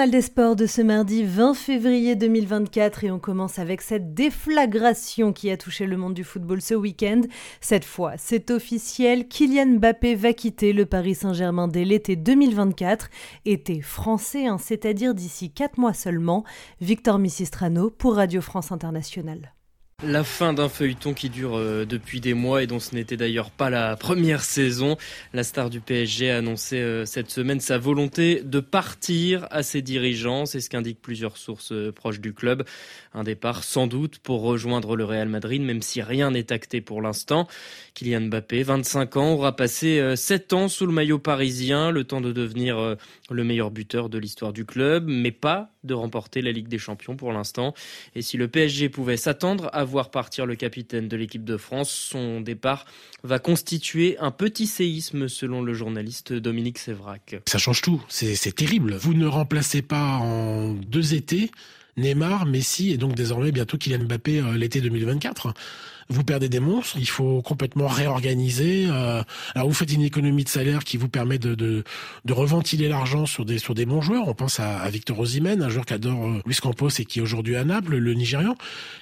Journal des sports de ce mardi 20 février 2024 et on commence avec cette déflagration qui a touché le monde du football ce week-end. Cette fois, c'est officiel, Kylian Mbappé va quitter le Paris Saint-Germain dès l'été 2024, été français, hein, c'est-à-dire d'ici 4 mois seulement. Victor Missistrano pour Radio France Internationale. La fin d'un feuilleton qui dure euh, depuis des mois et dont ce n'était d'ailleurs pas la première saison. La star du PSG a annoncé euh, cette semaine sa volonté de partir à ses dirigeants. C'est ce qu'indiquent plusieurs sources euh, proches du club. Un départ sans doute pour rejoindre le Real Madrid, même si rien n'est acté pour l'instant. Kylian Mbappé, 25 ans, aura passé 7 ans sous le maillot parisien, le temps de devenir le meilleur buteur de l'histoire du club, mais pas de remporter la Ligue des Champions pour l'instant. Et si le PSG pouvait s'attendre à voir partir le capitaine de l'équipe de France. Son départ va constituer un petit séisme selon le journaliste Dominique Sévrac. Ça change tout, c'est terrible. Vous ne remplacez pas en deux étés Neymar, Messi et donc désormais bientôt Kylian Mbappé euh, l'été 2024 vous perdez des monstres, il faut complètement réorganiser. Euh, alors vous faites une économie de salaire qui vous permet de, de, reventiler l'argent sur des, sur des bons joueurs. On pense à, Victor Osimhen, un joueur qui adore euh, Luis Campos et qui est aujourd'hui à Naples, le Nigérian.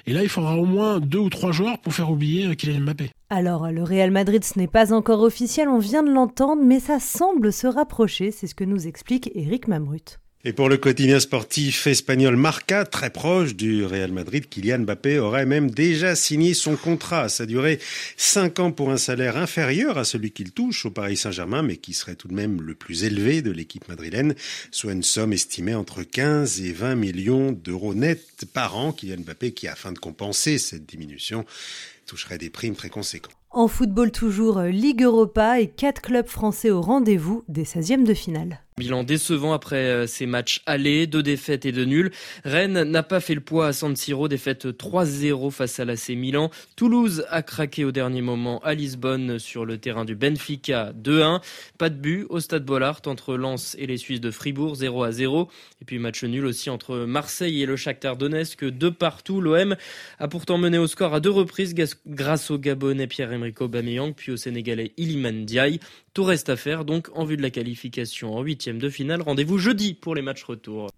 Et là, il faudra au moins deux ou trois joueurs pour faire oublier euh, Kylian Mbappé. Alors, le Real Madrid, ce n'est pas encore officiel, on vient de l'entendre, mais ça semble se rapprocher, c'est ce que nous explique Eric Mamrut. Et pour le quotidien sportif espagnol Marca, très proche du Real Madrid, Kylian Mbappé aurait même déjà signé son contrat. Ça durait cinq ans pour un salaire inférieur à celui qu'il touche au Paris Saint-Germain, mais qui serait tout de même le plus élevé de l'équipe madrilène, soit une somme estimée entre 15 et 20 millions d'euros nets par an. Kylian Mbappé qui, afin de compenser cette diminution, toucherait des primes très conséquentes. En football toujours, Ligue Europa et quatre clubs français au rendez-vous des 16e de finale. Bilan décevant après ces euh, matchs allés, deux défaites et deux nuls. Rennes n'a pas fait le poids à San Siro, défaite 3-0 face à l'AC Milan. Toulouse a craqué au dernier moment à Lisbonne sur le terrain du Benfica 2-1. Pas de but au stade Bollard entre Lens et les Suisses de Fribourg 0 0. Et puis match nul aussi entre Marseille et le Shakhtar Donetsk de partout. L'OM a pourtant mené au score à deux reprises grâce au Gabonais Pierre-Emerick Aubameyang puis au Sénégalais Iliman Ndiaye. Tout reste à faire donc en vue de la qualification en huitième de finale. Rendez-vous jeudi pour les matchs retour.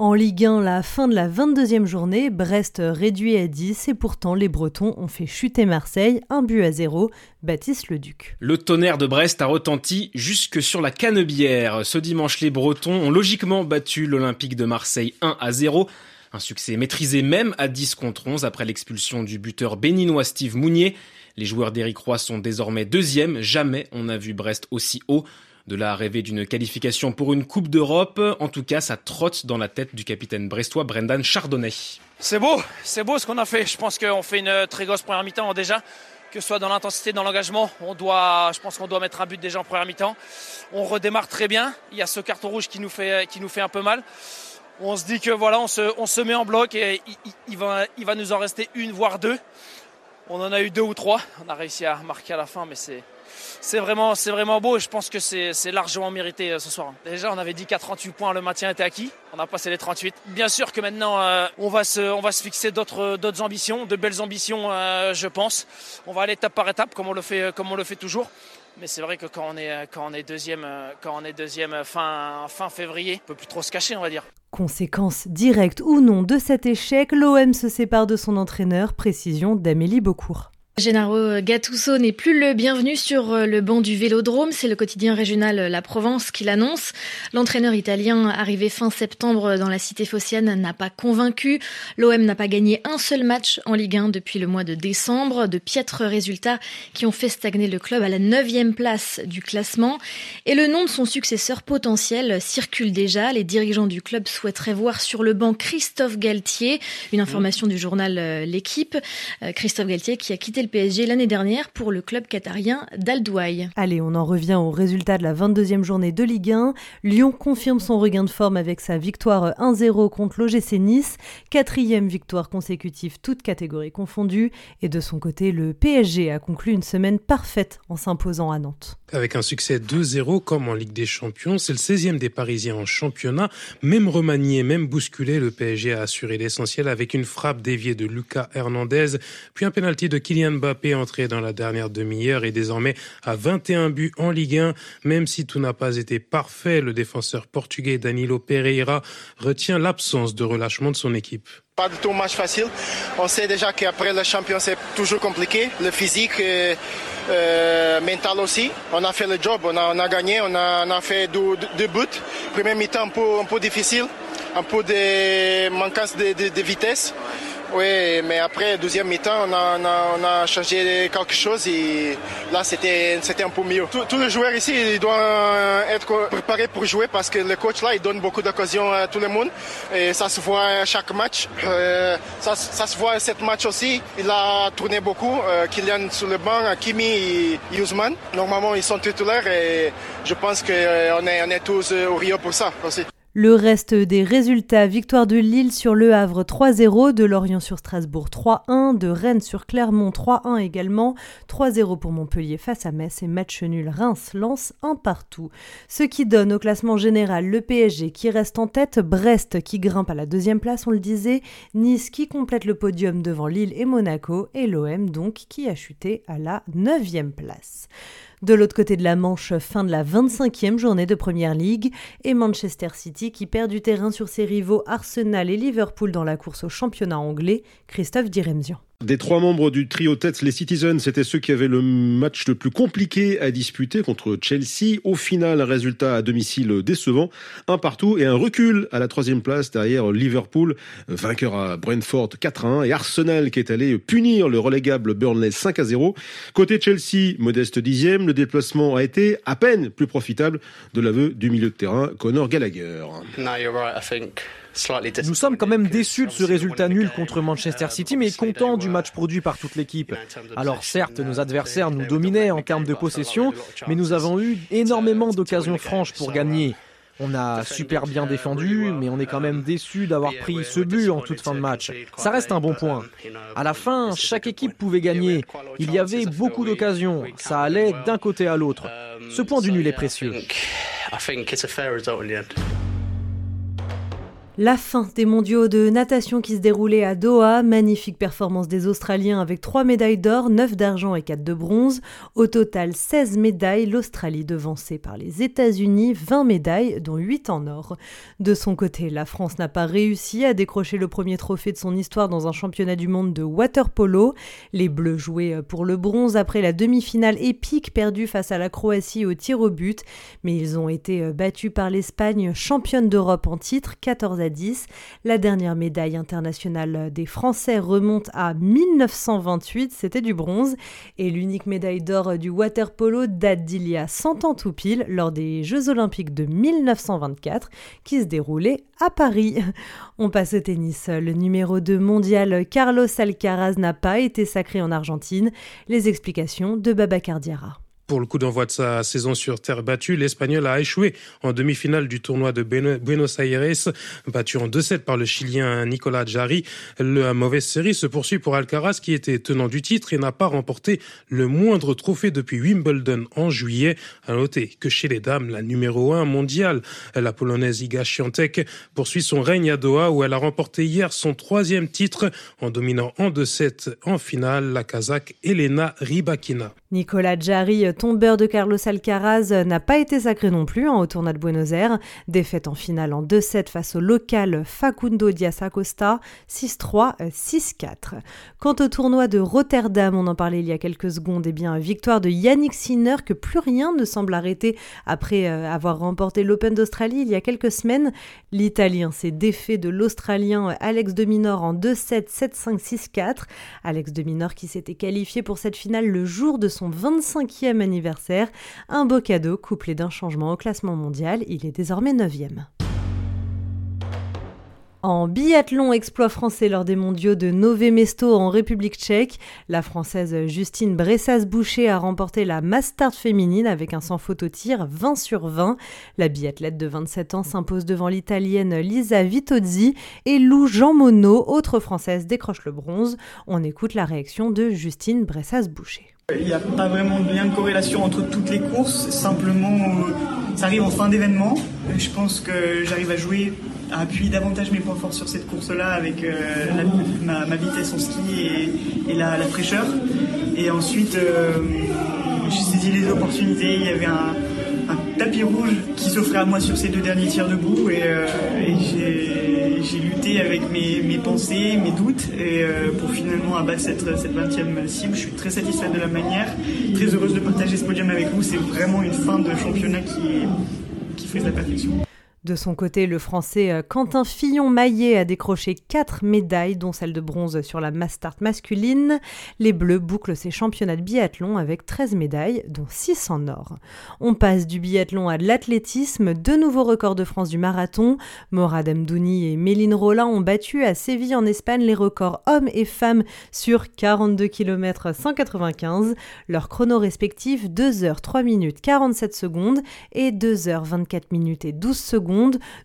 En Ligue 1, la fin de la 22e journée, Brest réduit à 10 et pourtant les Bretons ont fait chuter Marseille, un but à zéro, Baptiste Leduc. Le tonnerre de Brest a retenti jusque sur la Canebière. Ce dimanche, les Bretons ont logiquement battu l'Olympique de Marseille 1 à 0. Un succès maîtrisé même à 10 contre 11 après l'expulsion du buteur béninois Steve Mounier. Les joueurs d'Éric Roy sont désormais deuxièmes. Jamais on n'a vu Brest aussi haut. De là à rêver d'une qualification pour une Coupe d'Europe, en tout cas, ça trotte dans la tête du capitaine brestois Brendan Chardonnay. C'est beau, c'est beau ce qu'on a fait. Je pense qu'on fait une très grosse première mi-temps déjà, que ce soit dans l'intensité, dans l'engagement. On doit, je pense qu'on doit mettre un but déjà en première mi-temps. On redémarre très bien. Il y a ce carton rouge qui nous fait, qui nous fait un peu mal. On se dit que voilà, on se, on se met en bloc et il, va, il va nous en rester une voire deux. On en a eu deux ou trois. On a réussi à marquer à la fin, mais c'est c'est vraiment, beau et je pense que c'est largement mérité euh, ce soir. Déjà, on avait dit qu'à 38 points, le maintien était acquis. On a passé les 38. Bien sûr que maintenant, euh, on, va se, fixer d'autres ambitions, de belles ambitions, euh, je pense. On va aller étape par étape, comme on le fait, toujours. Mais c'est vrai que quand on est, quand on est deuxième, quand on est deuxième fin, fin février, on peut plus trop se cacher, on va dire. Conséquence directe ou non de cet échec, l'OM se sépare de son entraîneur, précision d'Amélie Beaucourt. Gennaro Gattuso n'est plus le bienvenu sur euh, le banc du Vélodrome, c'est le quotidien régional La Provence qui l'annonce. L'entraîneur italien arrivé fin septembre dans la cité phocéenne n'a pas convaincu. L'OM n'a pas gagné un seul match en Ligue 1 depuis le mois de décembre, de piètres résultats qui ont fait stagner le club à la neuvième place du classement. Et le nom de son successeur potentiel circule déjà. Les dirigeants du club souhaiteraient voir sur le banc Christophe Galtier, une information du journal euh, L'équipe. Euh, Christophe Galtier qui a quitté le PSG l'année dernière pour le club qatarien d'Al-Douaï. Allez, on en revient au résultat de la 22e journée de Ligue 1. Lyon confirme son regain de forme avec sa victoire 1-0 contre l'OGC Nice, quatrième victoire consécutive toutes catégories confondues. Et de son côté, le PSG a conclu une semaine parfaite en s'imposant à Nantes. Avec un succès 2-0 comme en Ligue des Champions, c'est le 16e des Parisiens en championnat. Même remanié, même bousculé, le PSG a assuré l'essentiel avec une frappe déviée de Lucas Hernandez, puis un pénalty de Kylian Mbappé, entré dans la dernière demi-heure, est désormais à 21 buts en Ligue 1. Même si tout n'a pas été parfait, le défenseur portugais Danilo Pereira retient l'absence de relâchement de son équipe. Pas du tout match facile. On sait déjà qu'après le champion, c'est toujours compliqué. Le physique, euh, euh, mental aussi. On a fait le job, on a, on a gagné, on a, on a fait deux, buts. Premier mi-temps un peu, un difficile, un peu de manquance de vitesse. Oui, mais après, deuxième mi-temps, on a, on, a, on a, changé quelque chose et là, c'était, c'était un peu mieux. Tous les joueurs ici, ils doivent être préparés pour jouer parce que le coach là, il donne beaucoup d'occasions à tout le monde et ça se voit à chaque match. Euh, ça, ça, se voit à cette match aussi. Il a tourné beaucoup. Euh, Kylian sur le banc, Kimi et Ousmane. Normalement, ils sont titulaires et je pense qu'on est, on est tous au Rio pour ça aussi. Le reste des résultats, victoire de Lille sur Le Havre 3-0, de Lorient sur Strasbourg 3-1, de Rennes sur Clermont 3-1 également, 3-0 pour Montpellier face à Metz et match nul Reims lance un partout. Ce qui donne au classement général le PSG qui reste en tête, Brest qui grimpe à la deuxième place, on le disait, Nice qui complète le podium devant Lille et Monaco et l'OM donc qui a chuté à la neuvième place. De l'autre côté de la Manche, fin de la 25e journée de Première League et Manchester City qui perd du terrain sur ses rivaux Arsenal et Liverpool dans la course au championnat anglais, Christophe Diremzian. Des trois membres du trio tête, les Citizens, c'était ceux qui avaient le match le plus compliqué à disputer contre Chelsea. Au final, un résultat à domicile décevant, un partout et un recul à la troisième place derrière Liverpool, vainqueur à Brentford 4 1 et Arsenal qui est allé punir le relégable Burnley 5 à 0. Côté Chelsea, modeste dixième, le déplacement a été à peine plus profitable de l'aveu du milieu de terrain Conor Gallagher. Nous sommes quand même déçus de ce résultat nul contre Manchester City, mais contents du match produit par toute l'équipe. Alors certes, nos adversaires nous dominaient en termes de possession, mais nous avons eu énormément d'occasions franches pour gagner. On a super bien défendu, mais on est quand même déçu d'avoir pris ce but en toute fin de match. Ça reste un bon point. À la fin, chaque équipe pouvait gagner. Il y avait beaucoup d'occasions. Ça allait d'un côté à l'autre. Ce point du nul est précieux. La fin des mondiaux de natation qui se déroulaient à Doha, magnifique performance des Australiens avec 3 médailles d'or, 9 d'argent et 4 de bronze. Au total 16 médailles, l'Australie devancée par les États-Unis, 20 médailles dont 8 en or. De son côté, la France n'a pas réussi à décrocher le premier trophée de son histoire dans un championnat du monde de water polo. Les Bleus jouaient pour le bronze après la demi-finale épique perdue face à la Croatie au tir au but, mais ils ont été battus par l'Espagne, championne d'Europe en titre, 14 à 10. La dernière médaille internationale des Français remonte à 1928, c'était du bronze, et l'unique médaille d'or du water polo date d'il y a 100 ans tout pile, lors des Jeux olympiques de 1924, qui se déroulaient à Paris. On passe au tennis. Le numéro 2 mondial Carlos Alcaraz n'a pas été sacré en Argentine. Les explications de Baba Cardiara. Pour le coup d'envoi de sa saison sur terre battue, l'Espagnol a échoué en demi-finale du tournoi de Buenos Aires, battu en 2-7 par le Chilien Nicolas Jarry. La mauvaise série se poursuit pour Alcaraz qui était tenant du titre et n'a pas remporté le moindre trophée depuis Wimbledon en juillet. À noter que chez les dames, la numéro 1 mondiale, la polonaise Iga Świątek, poursuit son règne à Doha où elle a remporté hier son troisième titre en dominant en 2-7 en finale la Kazakh Elena Rybakina. Nicolas Jarry, tombeur de Carlos Alcaraz, n'a pas été sacré non plus hein, au tournoi de Buenos Aires. Défaite en finale en 2-7 face au local Facundo Diaz Acosta, 6-3, 6-4. Quant au tournoi de Rotterdam, on en parlait il y a quelques secondes, et eh bien victoire de Yannick Sinner que plus rien ne semble arrêter après euh, avoir remporté l'Open d'Australie il y a quelques semaines. L'Italien s'est défait de l'Australien Alex de Minor en 2-7, 7-5, 6-4. Alex de Minor qui s'était qualifié pour cette finale le jour de son 25e anniversaire. Un beau cadeau couplé d'un changement au classement mondial, il est désormais 9e. En biathlon, exploit français lors des mondiaux de Nové Mesto en République tchèque, la française Justine Bressas-Boucher a remporté la Mastart féminine avec un sans faute au tir 20 sur 20. La biathlète de 27 ans s'impose devant l'italienne Lisa Vitozzi et Lou Jean Monod, autre française, décroche le bronze. On écoute la réaction de Justine Bressas-Boucher. Il n'y a pas vraiment de lien de corrélation entre toutes les courses, simplement ça arrive en fin d'événement. Je pense que j'arrive à jouer, à appuyer davantage mes points forts sur cette course-là avec euh, ma, vitesse en ski et, la, fraîcheur. Et ensuite, euh, j'ai saisi les opportunités. Il y avait un, tapis rouge qui s'offrait à moi sur ces deux derniers tiers debout et, euh, j'ai lutté avec mes, pensées, mes doutes et pour finalement abattre cette, cette 20e cible. Je suis très satisfait de la manière, très heureuse de partager ce podium avec vous. C'est vraiment une fin de championnat qui, qui fait de la perfection. De son côté, le Français euh, Quentin Fillon-Maillet a décroché 4 médailles, dont celle de bronze sur la Mastart masculine. Les Bleus bouclent ces championnats de biathlon avec 13 médailles, dont 6 en or. On passe du biathlon à l'athlétisme, deux nouveaux records de France du marathon. Morad Amdouni et Méline Rollin ont battu à Séville en Espagne les records hommes et femmes sur 42 km 195. Leurs chronos respectifs 2 h 3 minutes 47 secondes et 2 h 24 minutes et 12 secondes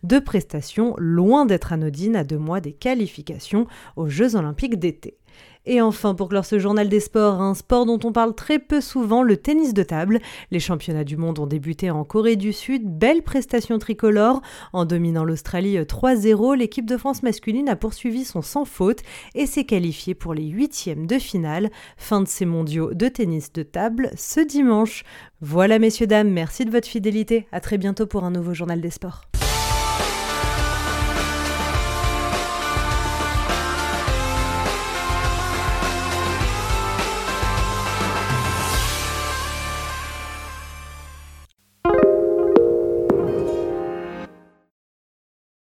de prestations loin d'être anodines à deux mois des qualifications aux Jeux olympiques d'été. Et enfin, pour clore ce journal des sports, un sport dont on parle très peu souvent, le tennis de table. Les championnats du monde ont débuté en Corée du Sud. Belle prestation tricolore. En dominant l'Australie 3-0, l'équipe de France masculine a poursuivi son sans faute et s'est qualifiée pour les huitièmes de finale. Fin de ces mondiaux de tennis de table ce dimanche. Voilà messieurs, dames, merci de votre fidélité. À très bientôt pour un nouveau journal des sports.